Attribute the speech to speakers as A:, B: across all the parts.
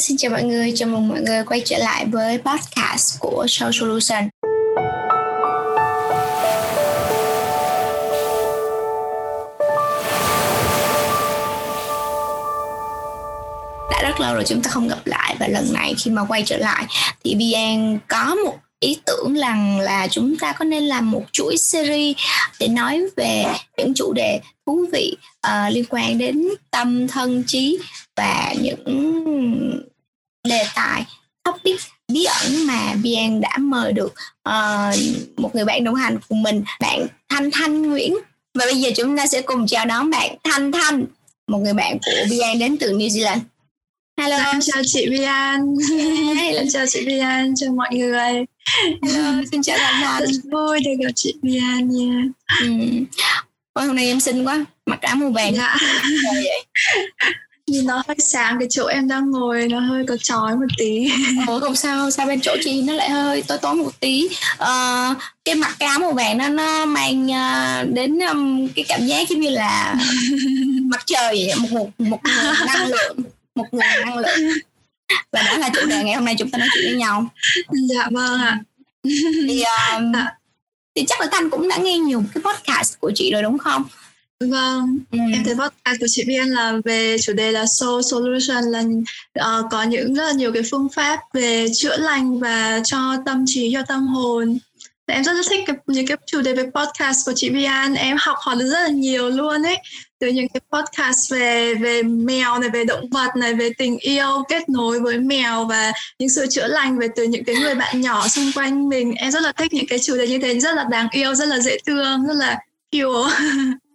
A: xin chào mọi người, chào mừng mọi người quay trở lại với podcast của Show Solution. Đã rất lâu rồi chúng ta không gặp lại và lần này khi mà quay trở lại thì Bian có một ý tưởng rằng là chúng ta có nên làm một chuỗi series để nói về những chủ đề thú vị uh, liên quan đến tâm thân trí và những đề tài topic bí ẩn mà Bian đã mời được uh, một người bạn đồng hành cùng mình bạn Thanh Thanh Nguyễn và bây giờ chúng ta sẽ cùng chào đón bạn Thanh Thanh một người bạn của Bian đến từ New Zealand
B: Hello. Em chào chị Bian. Hello. chào chị Bian, chào mọi người.
A: Hello, xin chào Thanh Thanh.
B: Rất vui được gặp chị Bian nha. Ừ.
A: Ôi, hôm nay em xinh quá, mặc áo màu vàng. Dạ.
B: vậy? Nhìn nó hơi sáng cái chỗ em đang ngồi nó hơi có chói một tí.
A: Ủa không sao sao bên chỗ chị nó lại hơi tối tối một tí. Ờ, cái mặt áo màu vàng nó nó mang uh, đến um, cái cảm giác giống như là mặt trời vậy một một một năng lượng một nguồn năng lượng. Và đó là chủ đề ngày hôm nay chúng ta nói chuyện với nhau.
B: Dạ vâng ạ.
A: Thì uh, thì chắc là thanh cũng đã nghe nhiều cái podcast của chị rồi đúng không
B: Vâng, ừ. em thấy podcast của chị Biên là về chủ đề là Soul Solution là uh, có những rất là nhiều cái phương pháp về chữa lành và cho tâm trí cho tâm hồn. Em rất là thích cái, những cái chủ đề về podcast của chị Bian, em học hỏi được rất là nhiều luôn ấy từ những cái podcast về về mèo này về động vật này về tình yêu kết nối với mèo và những sự chữa lành về từ những cái người bạn nhỏ xung quanh mình em rất là thích những cái chủ đề như thế rất là đáng yêu rất là dễ thương rất là cute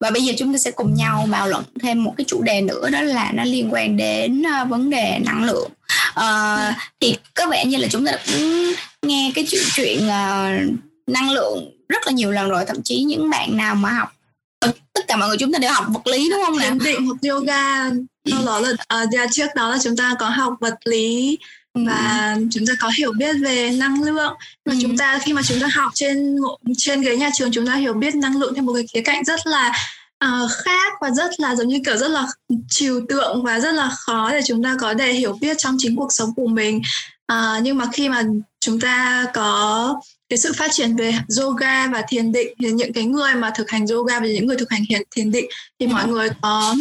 A: và bây giờ chúng ta sẽ cùng nhau bàn luận thêm một cái chủ đề nữa đó là nó liên quan đến uh, vấn đề năng lượng uh, thì có vẻ như là chúng ta cũng nghe cái chuyện chuyện uh, năng lượng rất là nhiều lần rồi thậm chí những bạn nào mà học tất cả mọi người chúng ta đều học vật lý đúng không
B: nào? định học yoga sau đó là uh, trước đó là chúng ta có học vật lý ừ. Và ừ. chúng ta có hiểu biết về năng lượng và ừ. chúng ta khi mà chúng ta học trên trên ghế nhà trường chúng ta hiểu biết năng lượng theo một cái khía cạnh rất là uh, khác và rất là giống như kiểu rất là trừu tượng và rất là khó để chúng ta có thể hiểu biết trong chính cuộc sống của mình uh, nhưng mà khi mà chúng ta có cái sự phát triển về yoga và thiền định thì những cái người mà thực hành yoga và những người thực hành thiền định thì mọi người có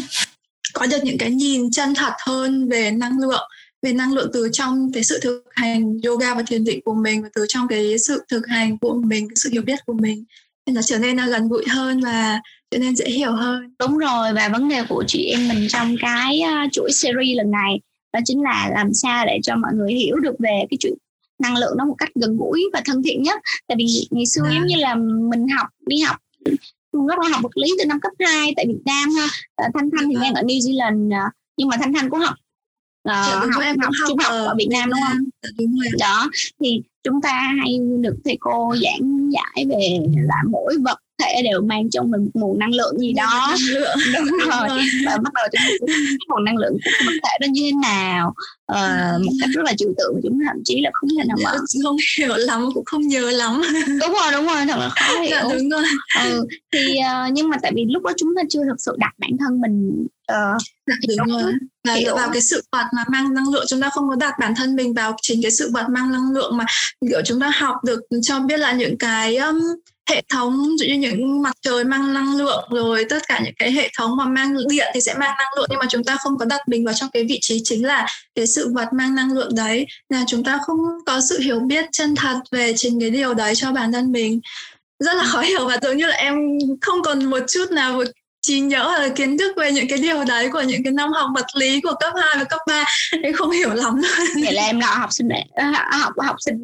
B: có được những cái nhìn chân thật hơn về năng lượng về năng lượng từ trong cái sự thực hành yoga và thiền định của mình và từ trong cái sự thực hành của mình cái sự hiểu biết của mình. Nên là trở nên gần gũi hơn và trở nên dễ hiểu hơn.
A: Đúng rồi và vấn đề của chị em mình trong cái chuỗi series lần này đó chính là làm sao để cho mọi người hiểu được về cái chuyện năng lượng nó một cách gần gũi và thân thiện nhất. Tại vì ngày xưa à. giống như là mình học đi học rất là học vật lý từ năm cấp 2 tại Việt Nam ha. Ờ, Thanh Thanh thì đang ở New Zealand ờ, nhưng mà Thanh Thanh cũng học uh, học, em học, trung học ở, Việt Nam đúng không? Dạ, đúng rồi. Đó thì chúng ta hay được thầy cô giảng giải về là mỗi vật thể đều mang trong mình một nguồn năng lượng gì đó. lượng. đúng rồi. và bắt đầu chúng ta nguồn năng lượng của vật thể đó như thế nào. Uh, một cách rất là trừu tượng chúng thậm chí là không thể nào mà
B: không hiểu lắm cũng không nhớ lắm.
A: Đúng rồi đúng rồi. Thật là khó dạ, hiểu. dạ, đúng rồi. Ừ, thì uh, nhưng mà tại vì lúc đó chúng ta chưa thực sự đặt bản thân mình uh,
B: đúng rồi. Và vào cái sự vật mà mang năng lượng chúng ta không có đặt bản thân mình vào chính cái sự vật mang năng lượng mà kiểu chúng ta học được cho biết là những cái um, hệ thống dụ như những mặt trời mang năng lượng rồi tất cả những cái hệ thống mà mang điện thì sẽ mang năng lượng nhưng mà chúng ta không có đặt mình vào trong cái vị trí chính là cái sự vật mang năng lượng đấy. Là chúng ta không có sự hiểu biết chân thật về chính cái điều đấy cho bản thân mình. Rất là khó hiểu và giống như là em không còn một chút nào một trí nhớ là kiến thức về những cái điều đấy của những cái năm học vật lý của cấp 2 và cấp 3 em không hiểu lắm.
A: Vậy là em là học sinh đệ học học sinh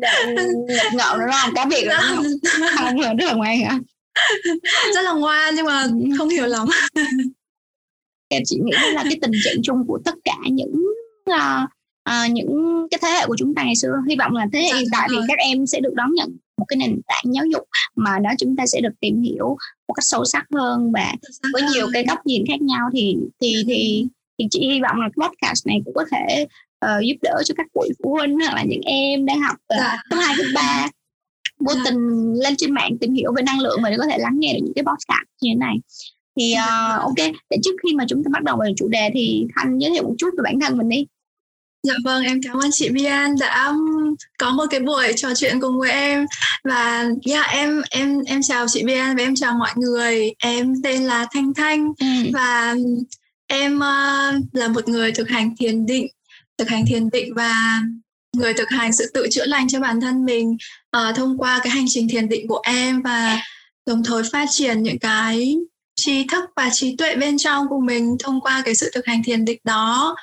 A: nghịch ngợm đúng không? Có việc không không hiểu rất là ngoan hả
B: rất là ngoan nhưng mà không hiểu lắm.
A: Em chỉ nghĩ là cái tình trạng chung của tất cả những uh, uh, những cái thế hệ của chúng ta ngày xưa. Hy vọng là thế hệ dạ, hiện tại thì các em sẽ được đón nhận một cái nền tảng giáo dục mà đó chúng ta sẽ được tìm hiểu một cách sâu sắc hơn và với nhiều cái góc nhìn khác nhau thì thì thì thì chị hy vọng là podcast này cũng có thể uh, giúp đỡ cho các bậc phụ huynh hoặc là những em đang học uh, cấp hai cấp ba vô dạ. tình lên trên mạng tìm hiểu về năng lượng và để có thể lắng nghe được những cái podcast như thế này. Thì uh, ok để trước khi mà chúng ta bắt đầu vào chủ đề thì thanh giới thiệu một chút về bản thân mình đi
B: Dạ vâng, em cảm ơn chị Bian đã có một cái buổi trò chuyện cùng với em và yeah, em em em chào chị Bian và em chào mọi người. Em tên là Thanh Thanh ừ. và em uh, là một người thực hành thiền định, thực hành thiền định và người thực hành sự tự chữa lành cho bản thân mình uh, thông qua cái hành trình thiền định của em và đồng thời phát triển những cái trí thức và trí tuệ bên trong của mình thông qua cái sự thực hành thiền định đó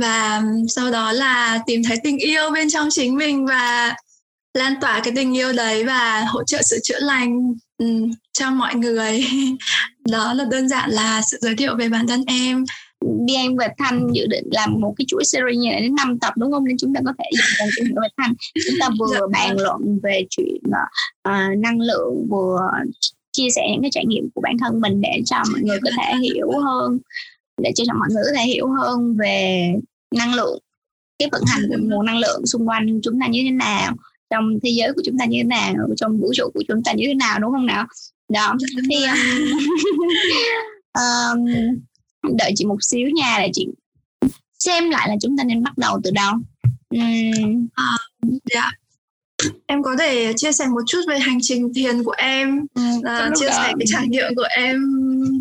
B: và sau đó là tìm thấy tình yêu bên trong chính mình và lan tỏa cái tình yêu đấy và hỗ trợ sự chữa lành um, cho mọi người đó là đơn giản là sự giới thiệu về bản thân em
A: Bian và Thanh dự định làm một cái chuỗi series như này đến 5 tập đúng không? Nên chúng ta có thể tìm hiểu về Thanh. Chúng ta vừa dạ. bàn luận về chuyện uh, năng lượng vừa chia sẻ những cái trải nghiệm của bản thân mình để cho mọi người có thể hiểu hơn để cho mọi người có thể hiểu hơn về năng lượng cái vận hành của nguồn năng lượng xung quanh chúng ta như thế nào trong thế giới của chúng ta như thế nào trong vũ trụ của chúng ta như thế nào đúng không nào? Đó thì um, đợi chị một xíu nha để chị xem lại là chúng ta nên bắt đầu từ đâu.
B: Um, à, dạ. Em có thể chia sẻ một chút về hành trình thiền của em ừ, uh, chia sẻ cái trải nghiệm của em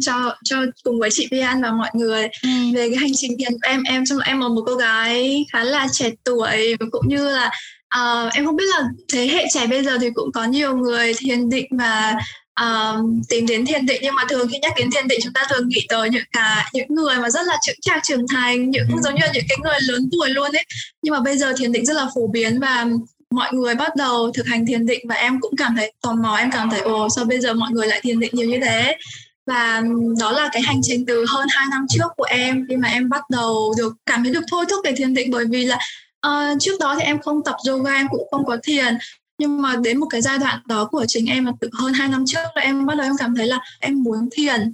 B: cho cho cùng với chị Pian và mọi người ừ. về cái hành trình thiền của em em trong em là một cô gái khá là trẻ tuổi cũng như là uh, em không biết là thế hệ trẻ bây giờ thì cũng có nhiều người thiền định và uh, tìm đến thiền định nhưng mà thường khi nhắc đến thiền định chúng ta thường nghĩ tới những cả những người mà rất là trưởng trạc trưởng thành những ừ. giống như là những cái người lớn tuổi luôn ấy nhưng mà bây giờ thiền định rất là phổ biến và mọi người bắt đầu thực hành thiền định và em cũng cảm thấy tò mò em cảm thấy ồ sao bây giờ mọi người lại thiền định nhiều như thế và đó là cái hành trình từ hơn 2 năm trước của em khi mà em bắt đầu được cảm thấy được thôi thúc về thiền định bởi vì là uh, trước đó thì em không tập yoga em cũng không có thiền. Nhưng mà đến một cái giai đoạn đó của chính em là từ hơn 2 năm trước là em bắt đầu em cảm thấy là em muốn thiền.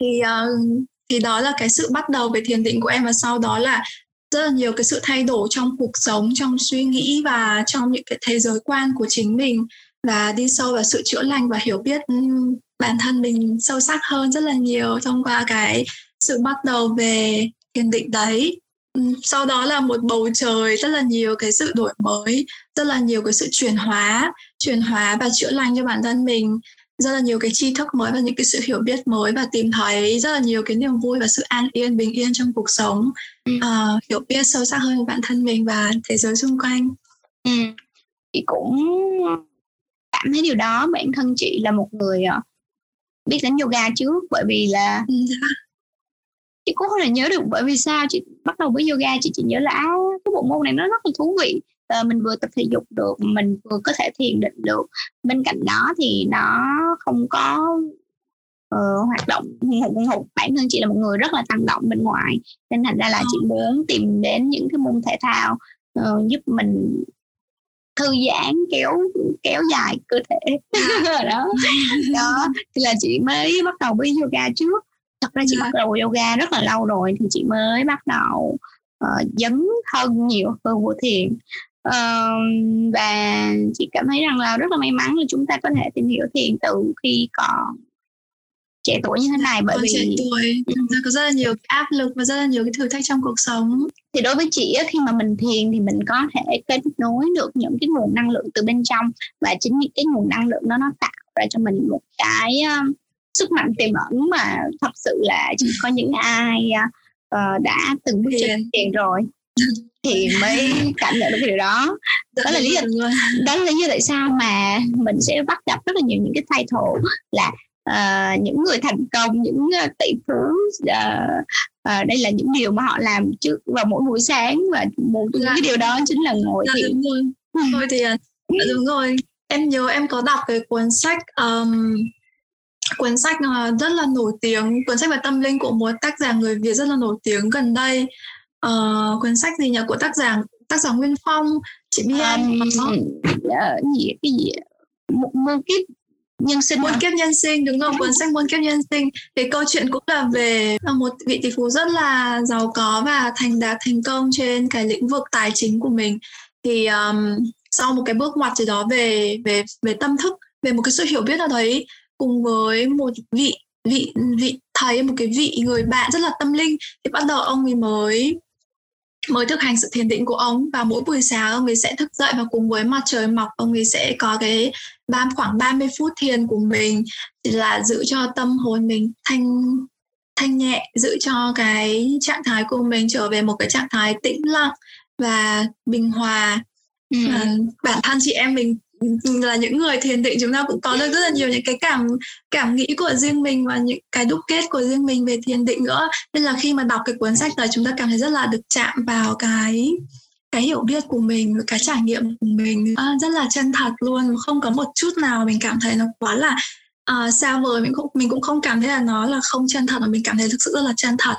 B: Thì uh, thì đó là cái sự bắt đầu về thiền định của em và sau đó là rất là nhiều cái sự thay đổi trong cuộc sống trong suy nghĩ và trong những cái thế giới quan của chính mình và đi sâu vào sự chữa lành và hiểu biết bản thân mình sâu sắc hơn rất là nhiều thông qua cái sự bắt đầu về thiền định đấy sau đó là một bầu trời rất là nhiều cái sự đổi mới rất là nhiều cái sự chuyển hóa chuyển hóa và chữa lành cho bản thân mình rất là nhiều cái tri thức mới và những cái sự hiểu biết mới và tìm thấy rất là nhiều cái niềm vui và sự an yên bình yên trong cuộc sống ừ. uh, hiểu biết sâu sắc hơn về bản thân mình và thế giới xung quanh
A: ừ. chị cũng cảm thấy điều đó bản thân chị là một người uh, biết đến yoga trước bởi vì là ừ. chị cũng không thể nhớ được bởi vì sao chị bắt đầu với yoga chị chỉ nhớ là cái bộ môn này nó rất là thú vị uh, mình vừa tập thể dục được mình vừa có thể thiền định được bên cạnh đó thì nó không có uh, hoạt động hụt bản thân chị là một người rất là tăng động bên ngoài nên thành ra là chị ờ. muốn tìm đến những cái môn thể thao uh, giúp mình thư giãn kéo kéo dài cơ thể. Đó. Đó thì là chị mới bắt đầu với yoga trước. Thật ra chị dạ. bắt đầu yoga rất là lâu rồi thì chị mới bắt đầu uh, dấn thân nhiều hơn của thiền. Uh, và chị cảm thấy rằng là rất là may mắn là chúng ta có thể tìm hiểu thiền từ khi còn trẻ tuổi như thế này bởi vì
B: trẻ tuổi. có rất là nhiều áp lực và rất là nhiều cái thử thách trong cuộc sống.
A: Thì đối với chị khi mà mình thiền thì mình có thể kết nối được những cái nguồn năng lượng từ bên trong và chính những cái nguồn năng lượng đó nó tạo ra cho mình một cái sức mạnh tiềm ẩn mà thật sự là chỉ có những ai uh, đã từng bước chân thiền. rồi thì mới cảm nhận được điều đó. Đó là lý do đó là lý do tại sao mà mình sẽ bắt gặp rất là nhiều những cái title là uh, những người thành công những uh, tỷ phú uh, uh, đây là những điều mà họ làm trước vào mỗi buổi sáng và một những cái điều đó chính là ngồi
B: thiền thôi thì đúng rồi. Em nhớ em có đọc cái cuốn sách um, cuốn sách rất là nổi tiếng cuốn sách về tâm linh của một tác giả người Việt rất là nổi tiếng gần đây. Uh, cuốn sách gì nhỉ? Của tác giả tác giả Nguyên Phong. Chị biết um,
A: uh, gì cái gì một muôn kiếp nhân sinh
B: muôn kiếp nhân sinh đúng không? Cuốn sách muôn kiếp nhân sinh. Thì câu chuyện cũng là về một vị tỷ phú rất là giàu có và thành đạt thành công trên cái lĩnh vực tài chính của mình. Thì um, sau một cái bước ngoặt gì đó về về về tâm thức về một cái sự hiểu biết nào đấy cùng với một vị vị vị thầy một cái vị người bạn rất là tâm linh thì bắt đầu ông ấy mới mới thực hành sự thiền định của ông và mỗi buổi sáng ông ấy sẽ thức dậy và cùng với mặt trời mọc ông ấy sẽ có cái ba khoảng 30 phút thiền của mình là giữ cho tâm hồn mình thanh thanh nhẹ giữ cho cái trạng thái của mình trở về một cái trạng thái tĩnh lặng và bình hòa ừ. à, bản thân chị em mình là những người thiền định chúng ta cũng có được rất là nhiều những cái cảm cảm nghĩ của riêng mình và những cái đúc kết của riêng mình về thiền định nữa. Nên là khi mà đọc cái cuốn sách này chúng ta cảm thấy rất là được chạm vào cái cái hiểu biết của mình cái trải nghiệm của mình. À, rất là chân thật luôn không có một chút nào mình cảm thấy nó quá là uh, xa vời. Mình cũng mình cũng không cảm thấy là nó là không chân thật mà mình cảm thấy thực sự rất là chân thật.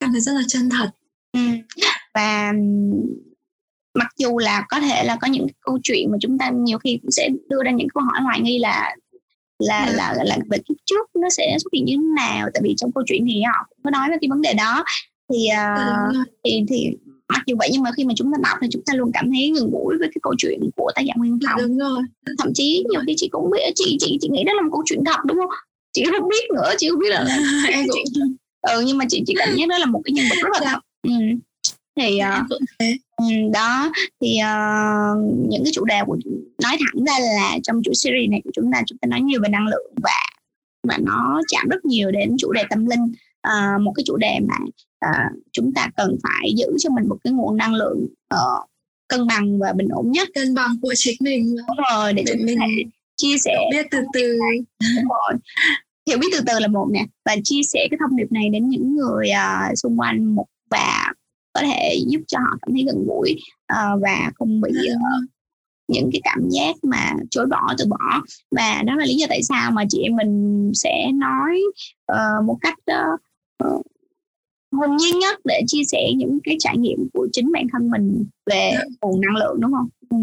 B: Cảm thấy rất là chân thật.
A: Ừ. và mặc dù là có thể là có những câu chuyện mà chúng ta nhiều khi cũng sẽ đưa ra những câu hỏi hoài nghi là là ừ. là, là, là về kiếp trước nó sẽ xuất hiện như thế nào. Tại vì trong câu chuyện thì họ cũng có nói về cái vấn đề đó. Thì uh, thì thì mặc dù vậy nhưng mà khi mà chúng ta đọc thì chúng ta luôn cảm thấy gần gũi với cái câu chuyện của tác giả Nguyên Phong
B: đúng rồi.
A: Thậm chí nhiều khi chị cũng biết chị chị chị nghĩ đó là một câu chuyện thật đúng không? Chị không biết nữa chị không biết là, là em cũng ừ nhưng mà chị chỉ cảm giác đó là một cái nhân vật rất là thật. Ừ. thì uh, đó thì uh, những cái chủ đề của nói thẳng ra là trong chuỗi series này của chúng ta chúng ta nói nhiều về năng lượng và và nó chạm rất nhiều đến chủ đề tâm linh. Uh, một cái chủ đề mà uh, chúng ta cần phải giữ cho mình một cái nguồn năng lượng uh, cân bằng và bình ổn nhất.
B: Cân bằng của chính mình.
A: Đúng rồi để, để chúng mình chia sẻ
B: biết từ từ.
A: Đúng rồi. Hiểu biết từ từ là một nè và chia sẻ cái thông điệp này đến những người uh, xung quanh một và có thể giúp cho họ cảm thấy gần gũi uh, và không bị uh, những cái cảm giác mà chối bỏ từ bỏ và đó là lý do tại sao mà chị em mình sẽ nói uh, một cách uh, hồn nhiên nhất để chia sẻ những cái trải nghiệm của chính bản thân mình về dạ. nguồn năng lượng đúng không?
B: Ừ.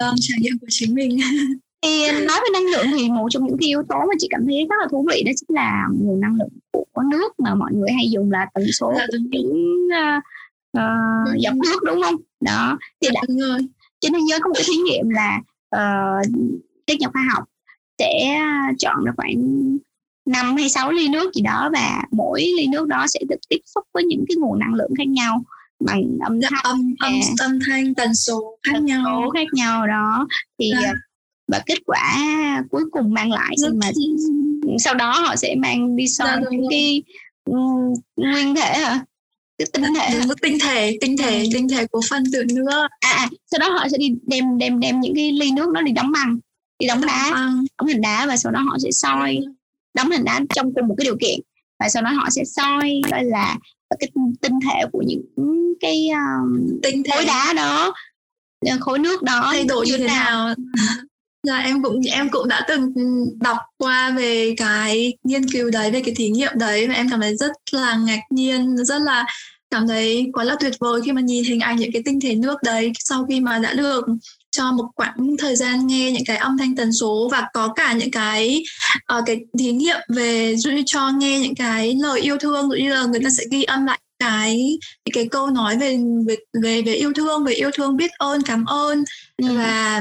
B: Vâng, trải nghiệm của chính mình.
A: thì nói về năng lượng thì một trong những cái yếu tố mà chị cảm thấy rất là thú vị đó chính là nguồn năng lượng của nước mà mọi người hay dùng là tần số dạ, những uh, uh, dòng nước đúng không? Đó thì
B: dạ,
A: đã, rồi. trên thế giới có một cái thí nghiệm là uh, các nhà khoa học sẽ chọn được khoảng 5 hay 6 ly nước gì đó và mỗi ly nước đó sẽ được tiếp xúc với những cái nguồn năng lượng khác nhau bằng âm
B: dạ, thanh âm, âm, âm thanh tần số khác tần nhau số
A: khác nhau đó thì dạ. và kết quả cuối cùng mang lại khi mà sau đó họ sẽ mang đi so dạ, những cái nguyên thể hả
B: tinh thể tinh thể tinh thể ừ. tinh thể của phân tử nước
A: à, à sau đó họ sẽ đi đem đem đem những cái ly nước đó đi đóng băng đi đóng đá đóng hình đá và sau đó họ sẽ soi đóng hình đá trong cùng một cái điều kiện và sau đó họ sẽ soi gọi là cái tinh thể của những cái um,
B: tinh
A: thể. khối đá đó khối nước đó
B: thay đổi như thế nào. Dạ em cũng em cũng đã từng đọc qua về cái nghiên cứu đấy về cái thí nghiệm đấy và em cảm thấy rất là ngạc nhiên rất là cảm thấy quá là tuyệt vời khi mà nhìn hình ảnh những cái tinh thể nước đấy sau khi mà đã được cho một quãng thời gian nghe những cái âm thanh tần số và có cả những cái uh, cái thí nghiệm về cho nghe những cái lời yêu thương cũng như là người ta sẽ ghi âm lại cái những cái câu nói về về về về yêu thương về yêu thương biết ơn cảm ơn ừ. và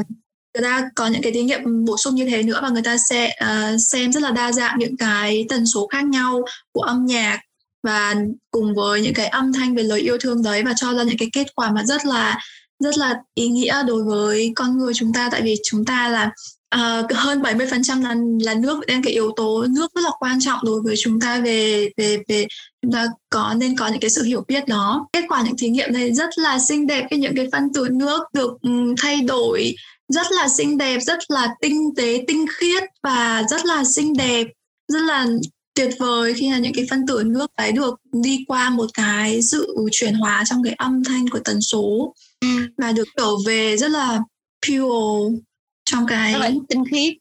B: người ta có những cái thí nghiệm bổ sung như thế nữa và người ta sẽ uh, xem rất là đa dạng những cái tần số khác nhau của âm nhạc và cùng với những cái âm thanh về lời yêu thương đấy và cho ra những cái kết quả mà rất là rất là ý nghĩa đối với con người chúng ta. Tại vì chúng ta là uh, hơn 70% là là nước nên cái yếu tố nước rất là quan trọng đối với chúng ta về về về chúng ta có nên có những cái sự hiểu biết đó. Kết quả những thí nghiệm này rất là xinh đẹp cái những cái phân tử nước được um, thay đổi rất là xinh đẹp rất là tinh tế tinh khiết và rất là xinh đẹp rất là tuyệt vời khi là những cái phân tử nước ấy được đi qua một cái sự chuyển hóa trong cái âm thanh của tần số ừ. và được trở về rất là pure trong cái
A: rất là tinh khiết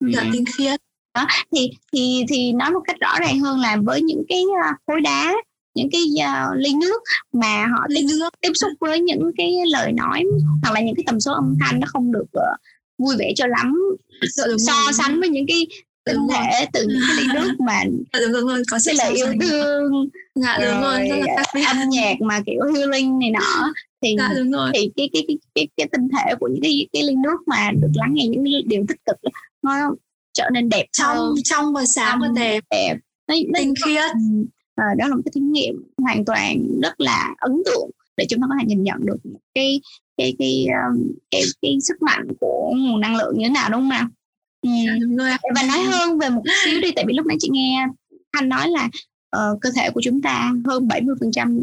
B: dạ ừ. tinh khiết
A: đó thì thì thì nói một cách rõ ràng hơn là với những cái uh, khối đá những cái uh, ly nước mà họ ly nước. tiếp xúc với những cái lời nói hoặc là những cái tần số âm thanh nó không được uh, vui vẻ cho lắm. Dạ, so sánh với những cái tinh thể từ những cái ly nước mà
B: đúng rồi có
A: cái lời yêu thương
B: dạ, đúng rồi,
A: là âm nhạc mà kiểu healing này nọ. Thì
B: dạ, đúng rồi.
A: thì cái cái cái cái cái tinh thể của những cái cái ly nước mà được lắng nghe những điều tích cực nó trở nên đẹp
B: trong hơn. trong và sáng và đẹp.
A: đẹp. Nó,
B: tinh khiết
A: à, đó là một cái thí nghiệm hoàn toàn rất là ấn tượng để chúng ta có thể nhìn nhận được cái cái cái um, cái, cái sức mạnh của nguồn năng lượng như thế nào đúng không nào ừ. Dạ, rồi. và nói hơn về một xíu đi tại vì lúc nãy chị nghe thanh nói là uh, cơ thể của chúng ta hơn 70 phần trăm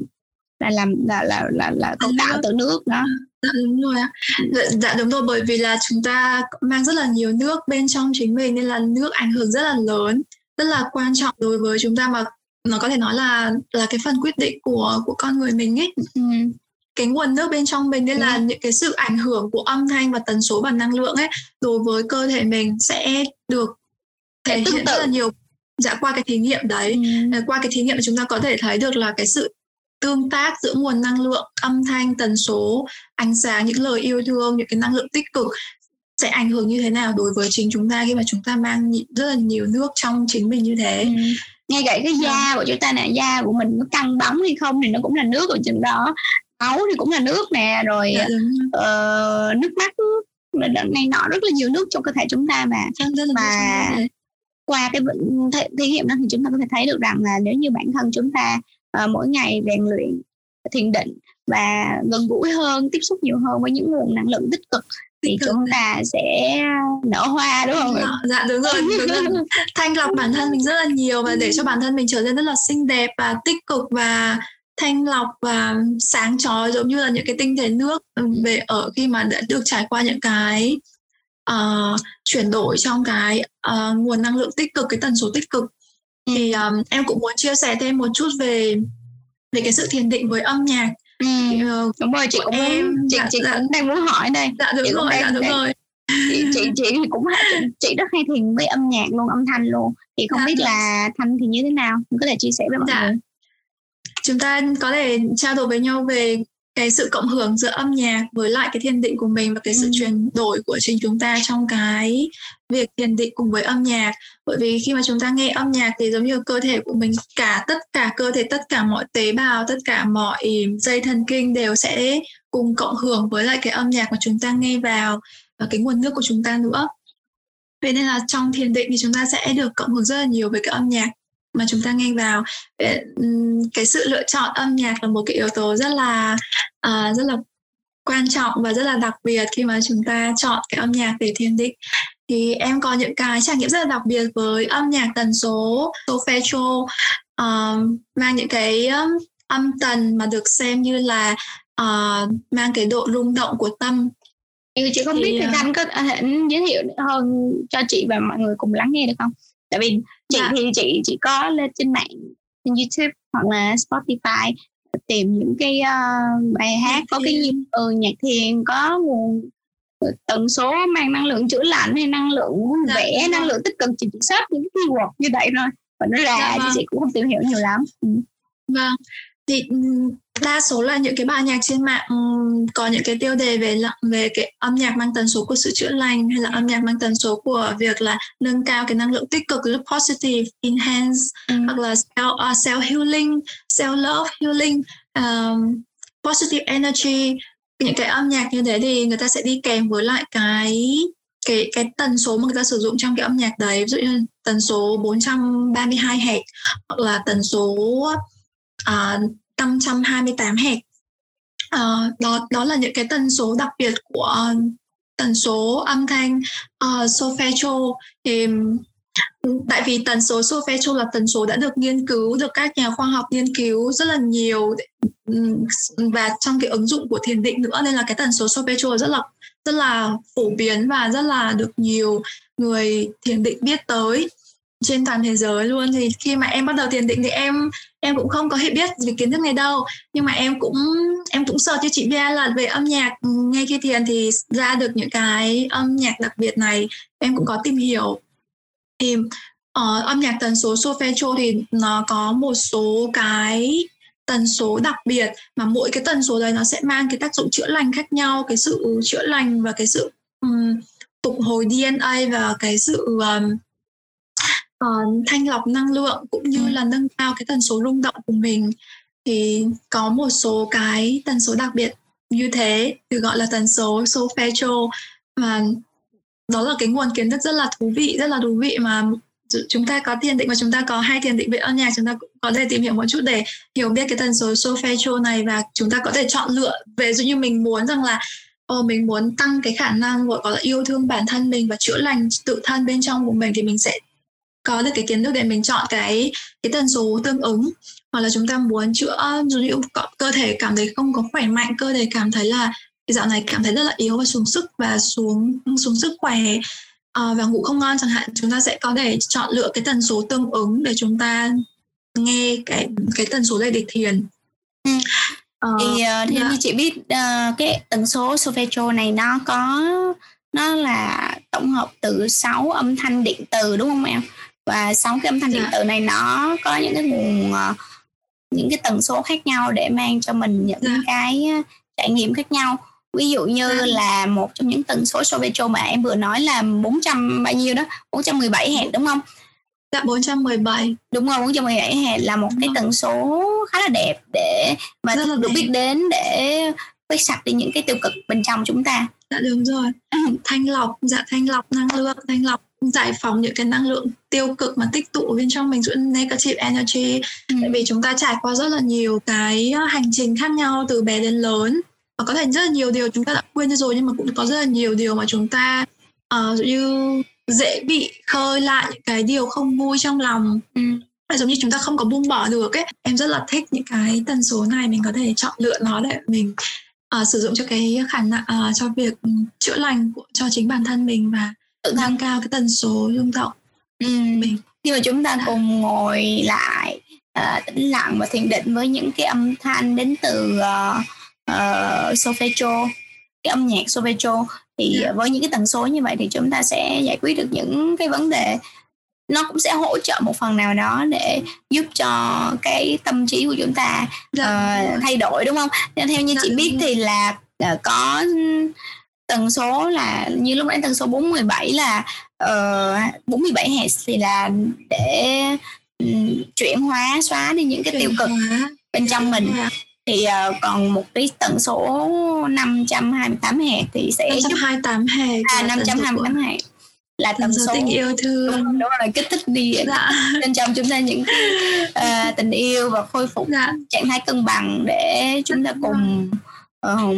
A: là làm là là là là cấu tạo từ nước đó.
B: Dạ đúng rồi ạ. Dạ, dạ đúng rồi bởi vì là chúng ta mang rất là nhiều nước bên trong chính mình nên là nước ảnh hưởng rất là lớn rất là quan trọng đối với chúng ta mà nó có thể nói là là cái phần quyết định của của con người mình ấy ừ. cái nguồn nước bên trong mình nên ừ. là những cái sự ảnh hưởng của âm thanh và tần số và năng lượng ấy đối với cơ thể mình sẽ được thể hiện rất là nhiều dạ qua cái thí nghiệm đấy ừ. qua cái thí nghiệm chúng ta có thể thấy được là cái sự tương tác giữa nguồn năng lượng âm thanh tần số ánh sáng những lời yêu thương những cái năng lượng tích cực sẽ ảnh hưởng như thế nào đối với chính chúng ta khi mà chúng ta mang rất là nhiều nước trong chính mình như thế ừ.
A: Ngay cả cái da của chúng ta nè da của mình nó căng bóng hay không thì nó cũng là nước ở trên đó. Máu thì cũng là nước nè rồi uh, nước mắt này nọ rất là nhiều nước trong cơ thể chúng ta mà. Mà qua cái thí nghiệm đó thì chúng ta có thể thấy được rằng là nếu như bản thân chúng ta uh, mỗi ngày rèn luyện thiền định và gần gũi hơn tiếp xúc nhiều hơn với những nguồn năng lượng tích cực thì chúng ta sẽ nở hoa đúng không?
B: Dạ, dạ đúng rồi, đúng rồi. Thanh lọc bản thân mình rất là nhiều và để cho bản thân mình trở nên rất là xinh đẹp và tích cực và thanh lọc và sáng chói giống như là những cái tinh thể nước về ở khi mà đã được trải qua những cái uh, chuyển đổi trong cái uh, nguồn năng lượng tích cực cái tần số tích cực thì um, em cũng muốn chia sẻ thêm một chút về về cái sự thiền định với âm nhạc
A: ừ. đúng rồi. Chị cũng em chị dạ, chị dạ. cũng đang muốn hỏi đây.
B: Dạ đúng chị rồi dạ đúng rồi.
A: chị chị chị cũng chị, rất hay thiền với âm nhạc luôn âm thanh luôn. Thì không dạ, biết là thanh thì như thế nào? Có thể chia sẻ với mọi dạ. người.
B: Chúng ta có thể trao đổi với nhau về cái sự cộng hưởng giữa âm nhạc với lại cái thiền định của mình và cái sự ừ. chuyển đổi của chính chúng ta trong cái việc thiền định cùng với âm nhạc. Bởi vì khi mà chúng ta nghe âm nhạc thì giống như cơ thể của mình cả tất cả cơ thể tất cả mọi tế bào tất cả mọi dây thần kinh đều sẽ cùng cộng hưởng với lại cái âm nhạc mà chúng ta nghe vào và cái nguồn nước của chúng ta nữa. Vậy nên là trong thiền định thì chúng ta sẽ được cộng hưởng rất là nhiều với cái âm nhạc mà chúng ta nghe vào. Cái sự lựa chọn âm nhạc là một cái yếu tố rất là uh, rất là quan trọng và rất là đặc biệt khi mà chúng ta chọn cái âm nhạc để thiền định. Thì em có những cái trải nghiệm rất là đặc biệt với âm nhạc tần số solfeggio um, mang những cái um, âm tần mà được xem như là uh, mang cái độ rung động của tâm.
A: Thì chị không thì, biết thì anh có thể giới thiệu hơn cho chị và mọi người cùng lắng nghe được không? Tại vì chị dạ. thì chị chỉ có lên trên mạng trên YouTube hoặc là Spotify tìm những cái uh, bài hát có cái nhịp ừ, nhạc thiền có nguồn tần số mang năng lượng chữa lành hay năng lượng vui dạ, vẻ năng lượng tích cực chị chỉ search những cái keyword như vậy thôi và nó ra dạ, vâng. chị cũng không tìm hiểu nhiều lắm ừ.
B: vâng thì đa số là những cái bài nhạc trên mạng có những cái tiêu đề về về cái âm nhạc mang tần số của sự chữa lành hay là âm nhạc mang tần số của việc là nâng cao cái năng lượng tích cực là positive enhance ừ. hoặc là self, uh, self healing self love healing um, positive energy những cái âm nhạc như thế thì người ta sẽ đi kèm với lại cái cái cái tần số mà người ta sử dụng trong cái âm nhạc đấy ví dụ như tần số 432 Hz hoặc là tần số uh, 528 Hz uh, đó đó là những cái tần số đặc biệt của uh, tần số âm thanh uh, solfeggio. Thì ừ, tại vì tần số solfeggio là tần số đã được nghiên cứu được các nhà khoa học nghiên cứu rất là nhiều ừ, và trong cái ứng dụng của thiền định nữa nên là cái tần số solfeggio rất là rất là phổ biến và rất là được nhiều người thiền định biết tới trên toàn thế giới luôn. Thì khi mà em bắt đầu thiền định thì em em cũng không có hiểu biết về kiến thức này đâu. Nhưng mà em cũng em cũng sợ cho chị Bia là về âm nhạc ừ, ngay khi thiền thì ra được những cái âm nhạc đặc biệt này em cũng có tìm hiểu. Thì uh, âm nhạc tần số solfeggio thì nó có một số cái tần số đặc biệt mà mỗi cái tần số đấy nó sẽ mang cái tác dụng chữa lành khác nhau cái sự chữa lành và cái sự um, phục hồi DNA và cái sự um, uh, thanh lọc năng lượng cũng như ừ. là nâng cao cái tần số rung động của mình thì có một số cái tần số đặc biệt như thế được gọi là tần số solfeggio mà đó là cái nguồn kiến thức rất là thú vị rất là thú vị mà chúng ta có thiền định và chúng ta có hai thiền định về âm nhạc chúng ta có thể tìm hiểu một chút để hiểu biết cái tần số solfeggio này và chúng ta có thể chọn lựa về dụ như mình muốn rằng là Ồ, mình muốn tăng cái khả năng gọi là yêu thương bản thân mình và chữa lành tự thân bên trong của mình thì mình sẽ có được cái kiến thức để mình chọn cái cái tần số tương ứng hoặc là chúng ta muốn chữa dụ như cơ thể cảm thấy không có khỏe mạnh cơ thể cảm thấy là cái dạo này cảm thấy rất là yếu và xuống sức và xuống xuống sức khỏe uh, và ngủ không ngon chẳng hạn chúng ta sẽ có thể chọn lựa cái tần số tương ứng để chúng ta nghe cái cái tần số đây để thiền.
A: Ừ. uh, thì uh, theo như chị biết uh, cái tần số solfeggio này nó có nó là tổng hợp từ 6 âm thanh điện từ đúng không em và sáu cái âm thanh điện dạ. tử này nó có những cái nguồn uh, những cái tần số khác nhau để mang cho mình những dạ. cái trải nghiệm khác nhau ví dụ như à. là một trong những tần số Sovetro mà em vừa nói là 400 bao nhiêu đó 417 Hz đúng không
B: Dạ 417
A: Đúng rồi 417 Hz là một cái tần số khá là đẹp để mà Rất được đẹp. biết đến để quét sạch đi những cái tiêu cực bên trong chúng ta
B: Dạ đúng rồi Thanh lọc, dạ thanh lọc năng lượng, thanh lọc giải phóng những cái năng lượng tiêu cực mà tích tụ bên trong mình negative energy ừ. tại vì chúng ta trải qua rất là nhiều cái hành trình khác nhau từ bé đến lớn và có thể rất là nhiều điều chúng ta đã quên rồi nhưng mà cũng có rất là nhiều điều mà chúng ta uh, như dễ bị khơi lại những cái điều không vui trong lòng ừ. giống như chúng ta không có buông bỏ được ấy em rất là thích những cái tần số này mình có thể chọn lựa nó để mình uh, sử dụng cho cái khả năng uh, cho việc chữa lành của cho chính bản thân mình và tự nâng cao cái tần số rung động
A: ừ. mình khi mà chúng ta cùng ngồi lại uh, tĩnh lặng và thiền định với những cái âm thanh đến từ uh, uh, solfeggio cái âm nhạc solfeggio thì yeah. Dạ. với những cái tần số như vậy thì chúng ta sẽ giải quyết được những cái vấn đề nó cũng sẽ hỗ trợ một phần nào đó để giúp cho cái tâm trí của chúng ta uh, thay đổi đúng không? Theo như chị biết thì là uh, có tần số là như lúc nãy tần số 417 là uh, 47 Hz thì là để um, chuyển hóa xóa đi những cái tiêu cực bên trong mình thì uh, còn một cái tần số 528 Hz thì sẽ
B: 528 Hz
A: à 528 Hz là tần số
B: tình yêu thương
A: đúng, đúng rồi kích thích đi dạ. bên trong chúng ta những uh, tình yêu và khôi phục dạ. trạng thái cân bằng để chúng ta cùng uh,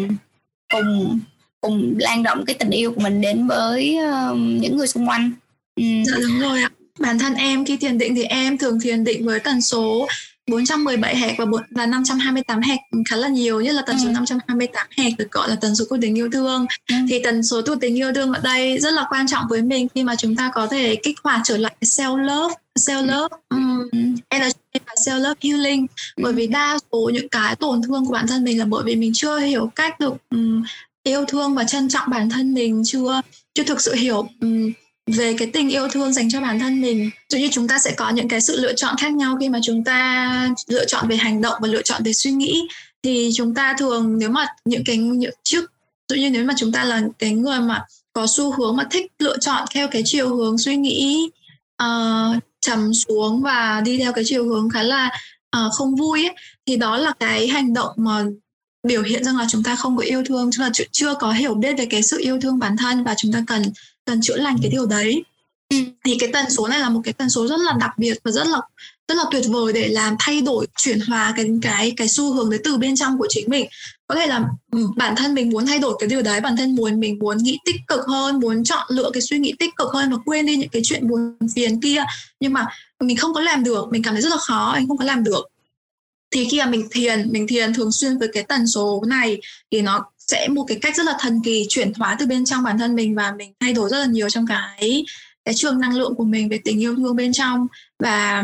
A: cùng cùng lan rộng cái tình yêu của mình đến với uh, những người xung quanh
B: ừ. dạ đúng rồi ạ bản thân em khi thiền định thì em thường thiền định với tần số 417 hẹp và và 528 hẹp khá là nhiều nhất là tần số ừ. 528 hẹp được gọi là tần số của tình yêu thương ừ. thì tần số của tình yêu thương ở đây rất là quan trọng với mình khi mà chúng ta có thể kích hoạt trở lại self love self love um, energy và self love healing ừ. bởi vì đa số những cái tổn thương của bản thân mình là bởi vì mình chưa hiểu cách được um, yêu thương và trân trọng bản thân mình chưa chưa thực sự hiểu um, về cái tình yêu thương dành cho bản thân mình. Dụ như chúng ta sẽ có những cái sự lựa chọn khác nhau khi mà chúng ta lựa chọn về hành động và lựa chọn về suy nghĩ thì chúng ta thường nếu mà những cái những trước dụ như nếu mà chúng ta là cái người mà có xu hướng mà thích lựa chọn theo cái chiều hướng suy nghĩ uh, trầm xuống và đi theo cái chiều hướng khá là uh, không vui ấy, thì đó là cái hành động mà biểu hiện rằng là chúng ta không có yêu thương chúng ta chưa có hiểu biết về cái sự yêu thương bản thân và chúng ta cần cần chữa lành cái điều đấy. Ừ. thì cái tần số này là một cái tần số rất là đặc biệt và rất là rất là tuyệt vời để làm thay đổi chuyển hóa cái cái cái xu hướng đấy từ bên trong của chính mình. Có thể là ừ, bản thân mình muốn thay đổi cái điều đấy bản thân muốn mình muốn nghĩ tích cực hơn muốn chọn lựa cái suy nghĩ tích cực hơn và quên đi những cái chuyện buồn phiền kia. Nhưng mà mình không có làm được mình cảm thấy rất là khó anh không có làm được thì khi mà mình thiền mình thiền thường xuyên với cái tần số này thì nó sẽ một cái cách rất là thần kỳ chuyển hóa từ bên trong bản thân mình và mình thay đổi rất là nhiều trong cái cái trường năng lượng của mình về tình yêu thương bên trong. Và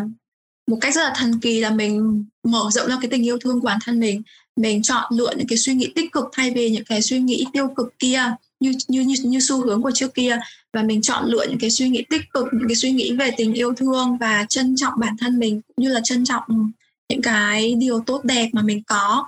B: một cách rất là thần kỳ là mình mở rộng ra cái tình yêu thương của bản thân mình. Mình chọn lựa những cái suy nghĩ tích cực thay vì những cái suy nghĩ tiêu cực kia như như như, như xu hướng của trước kia. Và mình chọn lựa những cái suy nghĩ tích cực những cái suy nghĩ về tình yêu thương và trân trọng bản thân mình cũng như là trân trọng những cái điều tốt đẹp mà mình có.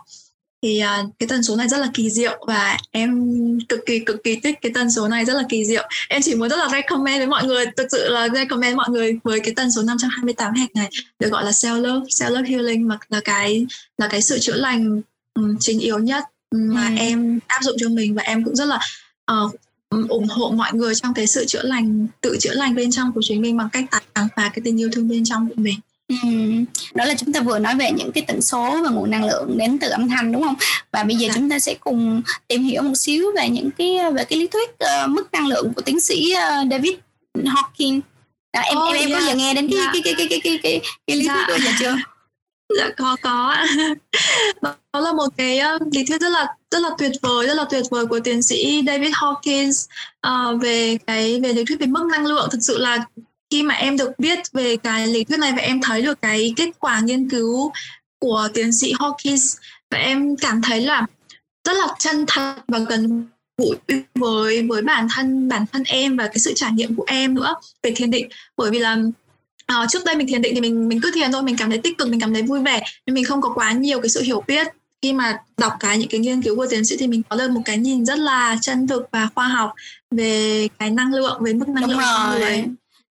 B: Thì uh, cái tần số này rất là kỳ diệu và em cực kỳ cực kỳ thích cái tần số này rất là kỳ diệu. Em chỉ muốn rất là recommend với mọi người thực sự là recommend mọi người với cái tần số 528 Hz này được gọi là self love self love healing mà là cái là cái sự chữa lành um, chính yếu nhất mà ừ. em áp dụng cho mình và em cũng rất là uh, ủng hộ mọi người trong cái sự chữa lành tự chữa lành bên trong của chính mình bằng cách khám phá cái tình yêu thương bên trong của mình
A: Đó là chúng ta vừa nói về những cái tần số và nguồn năng lượng đến từ âm thanh đúng không và bây giờ dạ. chúng ta sẽ cùng tìm hiểu một xíu về những cái về cái lý thuyết uh, mức năng lượng của tiến sĩ uh, David Hawking đó, em oh, em em yeah. có giờ nghe đến cái yeah. cái, cái, cái, cái, cái, cái, cái lý thuyết yeah. giờ chưa
B: dạ có có đó là một cái uh, lý thuyết rất là rất là tuyệt vời rất là tuyệt vời của tiến sĩ David Hawkins uh, về cái về lý thuyết về mức năng lượng thực sự là khi mà em được biết về cái lý thuyết này và em thấy được cái kết quả nghiên cứu của tiến sĩ Hawkins và em cảm thấy là rất là chân thật và gần gũi với với bản thân bản thân em và cái sự trải nghiệm của em nữa về thiền định. Bởi vì là uh, trước đây mình thiền định thì mình mình cứ thiền thôi mình cảm thấy tích cực mình cảm thấy vui vẻ nhưng mình không có quá nhiều cái sự hiểu biết. Khi mà đọc cái những cái nghiên cứu của tiến sĩ thì mình có được một cái nhìn rất là chân thực và khoa học về cái năng lượng về mức năng
A: Đúng
B: lượng
A: rồi. người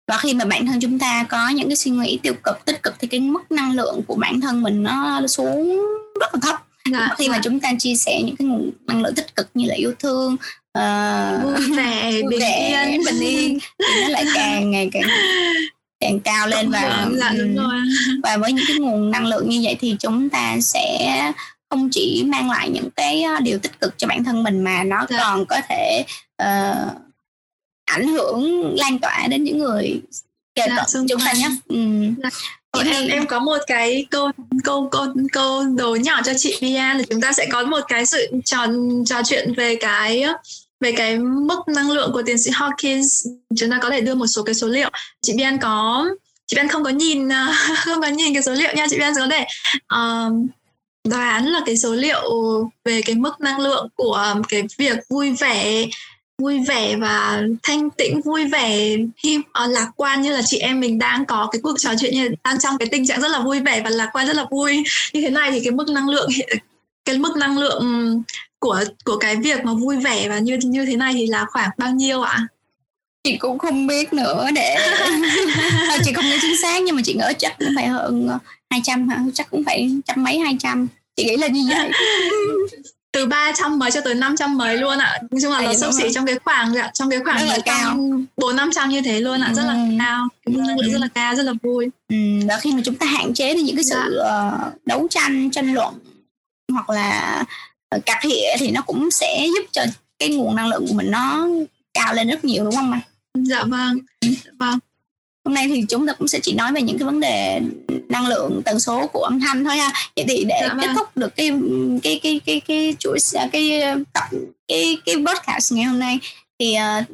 A: và khi mà bản thân chúng ta có những cái suy nghĩ tiêu cực tích cực thì cái mức năng lượng của bản thân mình nó xuống rất là thấp dạ, khi dạ. mà chúng ta chia sẻ những cái nguồn năng lượng tích cực như là yêu thương
B: uh, vui vẻ bình yên
A: bình yên thì nó lại càng ngày càng càng cao lên và dạ, đúng rồi. và với những cái nguồn năng lượng như vậy thì chúng ta sẽ không chỉ mang lại những cái ờ, điều tích cực cho bản thân mình mà nó dạ. còn có thể uh, ảnh hưởng lan tỏa đến những người kề dạ, cận chúng ta nhé ừ.
B: dạ. Ờ, em em có một cái câu câu câu câu đồ nhỏ cho chị Bian là chúng ta sẽ có một cái sự trò trò chuyện về cái về cái mức năng lượng của tiến sĩ Hawkins chúng ta có thể đưa một số cái số liệu chị Bian có chị Bian không có nhìn không có nhìn cái số liệu nha chị Bian có thể um, đoán là cái số liệu về cái mức năng lượng của cái việc vui vẻ vui vẻ và thanh tĩnh vui vẻ khi uh, lạc quan như là chị em mình đang có cái cuộc trò chuyện như đang trong cái tình trạng rất là vui vẻ và lạc quan rất là vui. Như thế này thì cái mức năng lượng cái mức năng lượng của của cái việc mà vui vẻ và như như thế này thì là khoảng bao nhiêu ạ?
A: chị cũng không biết nữa để chị không nhớ chính xác nhưng mà chị ngỡ chắc cũng phải hơn 200 hả? Chắc cũng phải trăm mấy hai trăm. Chị nghĩ là như vậy
B: từ 300 mấy cho tới 500 mấy luôn ạ nói chung là nó sắp xỉ trong cái khoảng trong cái khoảng
A: là cao
B: bốn năm trăm như thế luôn ạ ừ. rất là cao cái năng lượng rất là cao rất là vui
A: ừ. đó khi mà chúng ta hạn chế được những cái sự dạ. uh, đấu tranh tranh luận hoặc là uh, cặt hỉa thì nó cũng sẽ giúp cho cái nguồn năng lượng của mình nó cao lên rất nhiều đúng không ạ
B: dạ vâng ừ. vâng
A: hôm nay thì chúng ta cũng sẽ chỉ nói về những cái vấn đề năng lượng tần số của âm thanh thôi ha. Vậy thì để dạ, kết vâng. thúc được cái cái cái cái cái chuỗi cái tập cái cái podcast ngày hôm nay thì uh,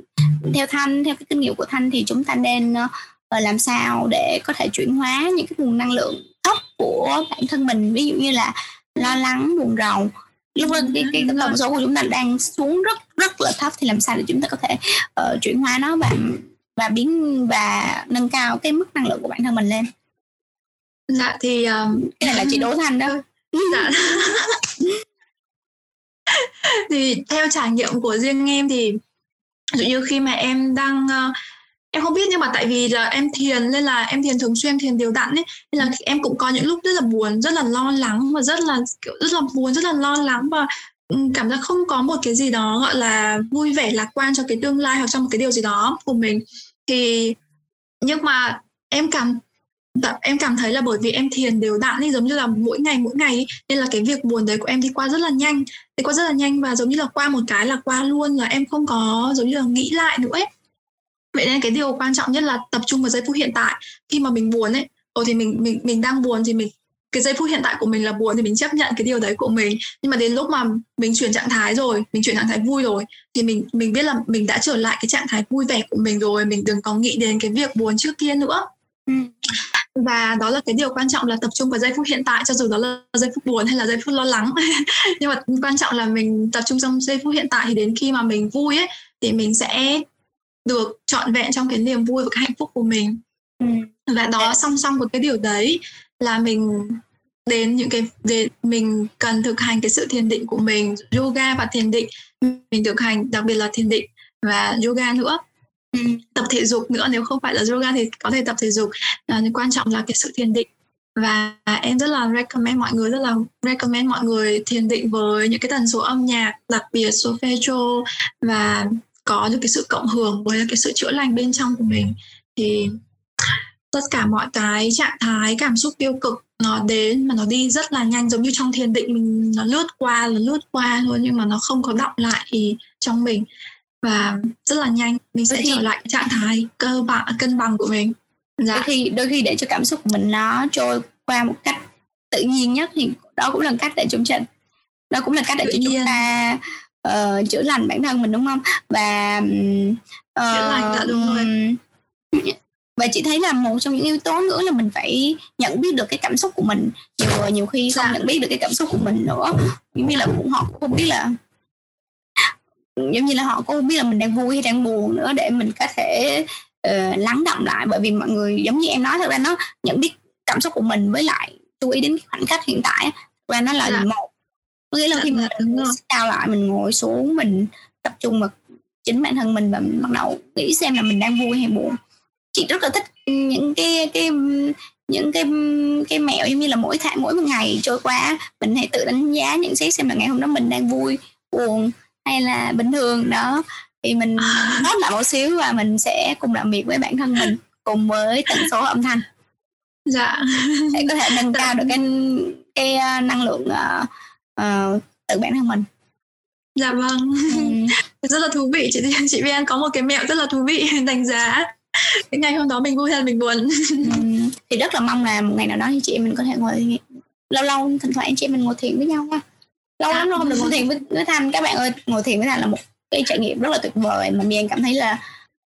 A: theo thanh theo cái kinh nghiệm của thanh thì chúng ta nên uh, làm sao để có thể chuyển hóa những cái nguồn năng lượng thấp của bản thân mình? Ví dụ như là lo lắng buồn rầu. Lúc đó cái cái tần số của chúng ta đang xuống rất rất là thấp thì làm sao để chúng ta có thể uh, chuyển hóa nó và và biến và nâng cao cái mức năng lượng của bản thân mình lên.
B: Dạ thì um,
A: cái này là chị đỗ thành đó. Dạ.
B: Thì theo trải nghiệm của riêng em thì dụ như khi mà em đang uh, em không biết nhưng mà tại vì là em thiền nên là em thiền thường xuyên thiền đều đặn ấy nên là em cũng có những lúc rất là buồn rất là lo lắng và rất là kiểu rất là buồn rất là lo lắng và ừ, Ừ, cảm giác không có một cái gì đó gọi là vui vẻ lạc quan cho cái tương lai hoặc trong một cái điều gì đó của mình. Thì nhưng mà em cảm em cảm thấy là bởi vì em thiền đều đặn ấy giống như là mỗi ngày mỗi ngày ấy, nên là cái việc buồn đấy của em đi qua rất là nhanh đi qua rất là nhanh và giống như là qua một cái là qua luôn là em không có giống như là nghĩ lại nữa ấy. Vậy nên cái điều quan trọng nhất là tập trung vào giây phút hiện tại. Khi mà mình buồn ấy ồ thì mình mình mình đang buồn thì mình cái giây phút hiện tại của mình là buồn thì mình chấp nhận cái điều đấy của mình nhưng mà đến lúc mà mình chuyển trạng thái rồi mình chuyển trạng thái vui rồi thì mình mình biết là mình đã trở lại cái trạng thái vui vẻ của mình rồi mình đừng có nghĩ đến cái việc buồn trước kia nữa ừ. và đó là cái điều quan trọng là tập trung vào giây phút hiện tại cho dù đó là giây phút buồn hay là giây phút lo lắng nhưng mà quan trọng là mình tập trung trong giây phút hiện tại thì đến khi mà mình vui ấy thì mình sẽ được trọn vẹn trong cái niềm vui và cái hạnh phúc của mình ừ. và đó song song với cái điều đấy là mình đến những cái để mình cần thực hành cái sự thiền định của mình yoga và thiền định mình thực hành đặc biệt là thiền định và yoga nữa. Ừ, tập thể dục nữa nếu không phải là yoga thì có thể tập thể dục. À, quan trọng là cái sự thiền định. Và em rất là recommend mọi người rất là recommend mọi người thiền định với những cái tần số âm nhạc đặc biệt số solfeggio và có được cái sự cộng hưởng với cái sự chữa lành bên trong của mình. Thì tất cả mọi cái trạng thái cảm xúc tiêu cực nó đến mà nó đi rất là nhanh giống như trong thiền định mình nó lướt qua là lướt qua thôi nhưng mà nó không có động lại thì trong mình. Và rất là nhanh mình sẽ trở lại trạng thái cơ bản cân bằng của mình.
A: Dạ. đôi khi đôi khi để cho cảm xúc của mình nó trôi qua một cách tự nhiên nhất thì đó cũng là cách để chúng ta đó cũng là cách để cho chúng ta uh, chữa lành bản thân mình đúng không? Và
B: uh, chữa lành đã đúng rồi
A: và chị thấy là một trong những yếu tố nữa là mình phải nhận biết được cái cảm xúc của mình. Nhiều nhiều khi không dạ. nhận biết được cái cảm xúc của mình nữa. Giống như là cũng họ cũng không biết là giống như là họ cũng không biết là mình đang vui hay đang buồn nữa để mình có thể uh, lắng động lại. Bởi vì mọi người giống như em nói thật ra nó nhận biết cảm xúc của mình với lại chú ý đến khoảnh khắc hiện tại và nó là dạ. một. Có nghĩa là dạ, khi mình cao lại mình ngồi xuống mình tập trung vào chính bản thân mình và mình bắt đầu nghĩ xem là mình đang vui hay buồn chị rất là thích những cái cái những cái cái mẹo giống như là mỗi tháng mỗi một ngày trôi qua mình hãy tự đánh giá nhận xét xem là ngày hôm đó mình đang vui buồn hay là bình thường đó. Thì mình nốt lại một xíu và mình sẽ cùng làm việc với bản thân mình cùng với tần số âm thanh.
B: Dạ.
A: Để có thể nâng cao được cái cái à, năng lượng uh, uh, tự bản thân mình.
B: Dạ vâng. Ừ. rất là thú vị. Chị chị Viên có một cái mẹo rất là thú vị đánh giá cái ngày hôm đó mình vui hay mình buồn.
A: Ừ. thì rất là mong là một ngày nào đó thì chị em mình có thể ngồi lâu lâu thỉnh thoảng chị em mình ngồi thiền với nhau ha. Lâu lắm rồi không được ngồi thiền với, với thanh. Các bạn ơi ngồi thiền với thanh là một cái trải nghiệm rất là tuyệt vời mà mình cảm thấy là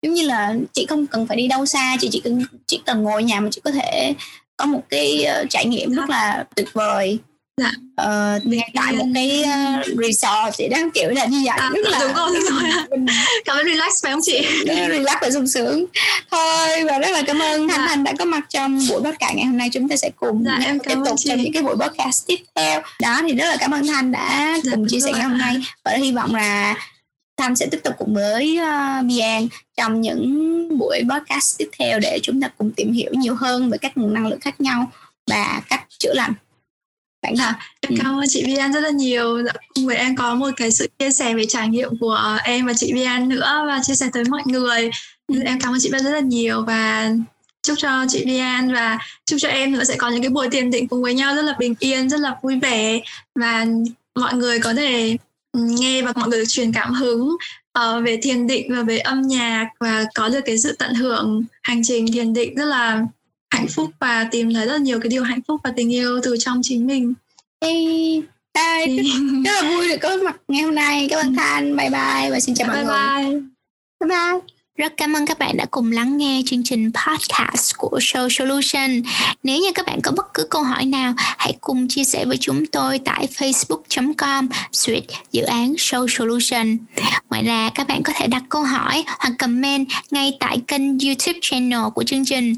A: giống như là chị không cần phải đi đâu xa chị chỉ cần chỉ cần ngồi nhà mà chị có thể có một cái uh, trải nghiệm rất là tuyệt vời dạ. ngay tại một cái uh, resort chị đang kiểu là như vậy. À,
B: rất là đúng rồi đúng rồi. cảm ơn relax phải không chị?
A: Relax và sung sướng. Thôi và rất là cảm ơn. Thanh dạ. thanh đã có mặt trong buổi podcast ngày hôm nay. Chúng ta sẽ cùng
B: dạ, em
A: tiếp tục trong những cái buổi podcast tiếp theo. Đó thì rất là cảm ơn thanh đã dạ, cùng chia sẻ ngày hôm nay. Và hy vọng là Thanh sẽ tiếp tục cùng với uh, Bian trong những buổi podcast tiếp theo để chúng ta cùng tìm hiểu nhiều hơn về các nguồn năng lượng khác nhau và cách chữa lành
B: bạn thân em cảm ơn chị Bian rất là nhiều. Dạ, cùng với em có một cái sự chia sẻ về trải nghiệm của em và chị Bian nữa và chia sẻ tới mọi người. Em cảm ơn chị Bian rất là nhiều và chúc cho chị Bian và chúc cho em nữa sẽ có những cái buổi tiền định cùng với nhau rất là bình yên rất là vui vẻ và mọi người có thể nghe và mọi người được truyền cảm hứng uh, về thiền định và về âm nhạc và có được cái sự tận hưởng hành trình thiền định rất là hạnh phúc và tìm thấy rất nhiều cái điều hạnh phúc và tình yêu từ trong chính mình.
A: Hey, Hi. rất là vui được có mặt ngày hôm nay. Cảm ơn Thanh. Bye bye và xin chào
B: bye
A: mọi
B: bye.
A: người. Bye bye. Rất cảm ơn các bạn đã cùng lắng nghe chương trình podcast của Show Solution. Nếu như các bạn có bất cứ câu hỏi nào, hãy cùng chia sẻ với chúng tôi tại facebook.com suyệt dự án Show Solution. Ngoài ra, các bạn có thể đặt câu hỏi hoặc comment ngay tại kênh YouTube channel của chương trình.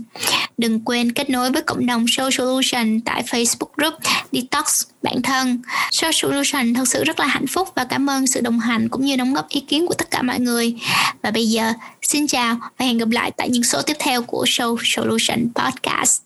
A: Đừng quên kết nối với cộng đồng Show Solution tại Facebook group Detox bản thân. Show Solution thật sự rất là hạnh phúc và cảm ơn sự đồng hành cũng như đóng góp ý kiến của tất cả mọi người. Và bây giờ Xin chào và hẹn gặp lại tại những số tiếp theo của Show Solution Podcast.